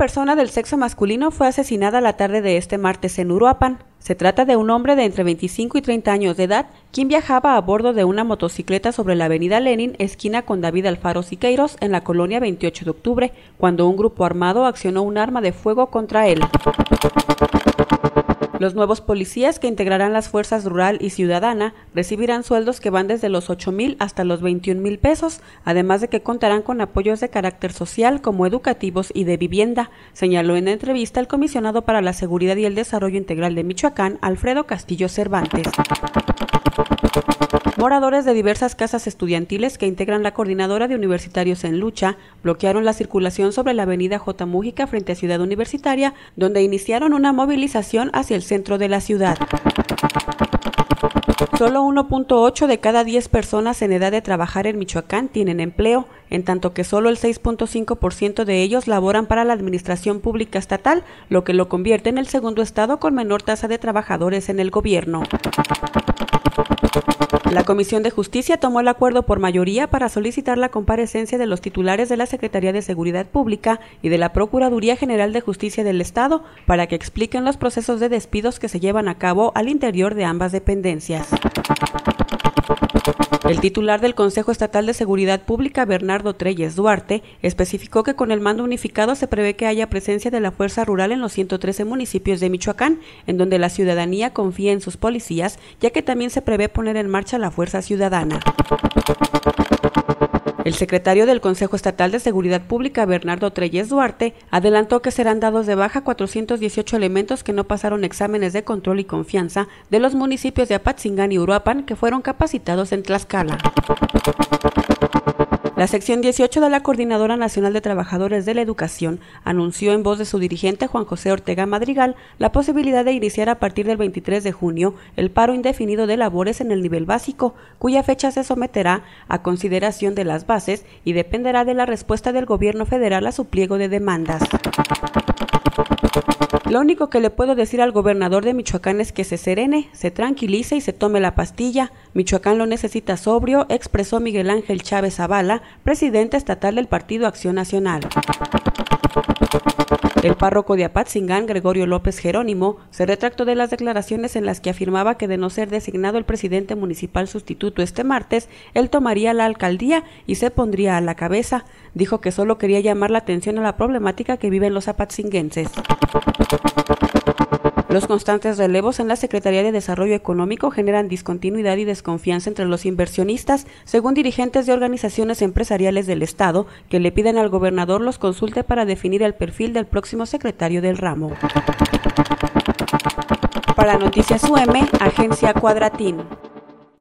persona del sexo masculino fue asesinada la tarde de este martes en Uruapan. Se trata de un hombre de entre 25 y 30 años de edad, quien viajaba a bordo de una motocicleta sobre la avenida Lenin, esquina con David Alfaro Siqueiros, en la colonia 28 de octubre, cuando un grupo armado accionó un arma de fuego contra él. Los nuevos policías que integrarán las fuerzas rural y ciudadana recibirán sueldos que van desde los 8 mil hasta los 21 mil pesos, además de que contarán con apoyos de carácter social como educativos y de vivienda, señaló en entrevista el comisionado para la Seguridad y el Desarrollo Integral de Michoacán, Alfredo Castillo Cervantes. Moradores de diversas casas estudiantiles que integran la Coordinadora de Universitarios en Lucha bloquearon la circulación sobre la avenida J. Mújica frente a Ciudad Universitaria, donde iniciaron una movilización hacia el centro de la ciudad. Solo 1.8 de cada 10 personas en edad de trabajar en Michoacán tienen empleo, en tanto que solo el 6.5% de ellos laboran para la administración pública estatal, lo que lo convierte en el segundo estado con menor tasa de trabajadores en el gobierno. La Comisión de Justicia tomó el acuerdo por mayoría para solicitar la comparecencia de los titulares de la Secretaría de Seguridad Pública y de la Procuraduría General de Justicia del Estado para que expliquen los procesos de despidos que se llevan a cabo al interior de ambas dependencias. El titular del Consejo Estatal de Seguridad Pública, Bernardo Treyes Duarte, especificó que con el mando unificado se prevé que haya presencia de la fuerza rural en los 113 municipios de Michoacán, en donde la ciudadanía confía en sus policías, ya que también se prevé poner en marcha la fuerza ciudadana. El secretario del Consejo Estatal de Seguridad Pública, Bernardo Treyes Duarte, adelantó que serán dados de baja 418 elementos que no pasaron exámenes de control y confianza de los municipios de Apatzingán y Uruapan que fueron capacitados en Tlaxcala. La sección 18 de la Coordinadora Nacional de Trabajadores de la Educación anunció en voz de su dirigente Juan José Ortega Madrigal la posibilidad de iniciar a partir del 23 de junio el paro indefinido de labores en el nivel básico, cuya fecha se someterá a consideración de las bases y dependerá de la respuesta del gobierno federal a su pliego de demandas. Lo único que le puedo decir al gobernador de Michoacán es que se serene, se tranquilice y se tome la pastilla. Michoacán lo necesita sobrio, expresó Miguel Ángel Chávez Zavala, presidente estatal del Partido Acción Nacional. El párroco de Apatzingán, Gregorio López Jerónimo, se retractó de las declaraciones en las que afirmaba que de no ser designado el presidente municipal sustituto este martes, él tomaría la alcaldía y se pondría a la cabeza. Dijo que solo quería llamar la atención a la problemática que viven los apatzinguenses. Los constantes relevos en la Secretaría de Desarrollo Económico generan discontinuidad y desconfianza entre los inversionistas, según dirigentes de organizaciones empresariales del Estado, que le piden al gobernador los consulte para definir el perfil del próximo secretario del ramo. Para Noticias UM, Agencia Cuadratín.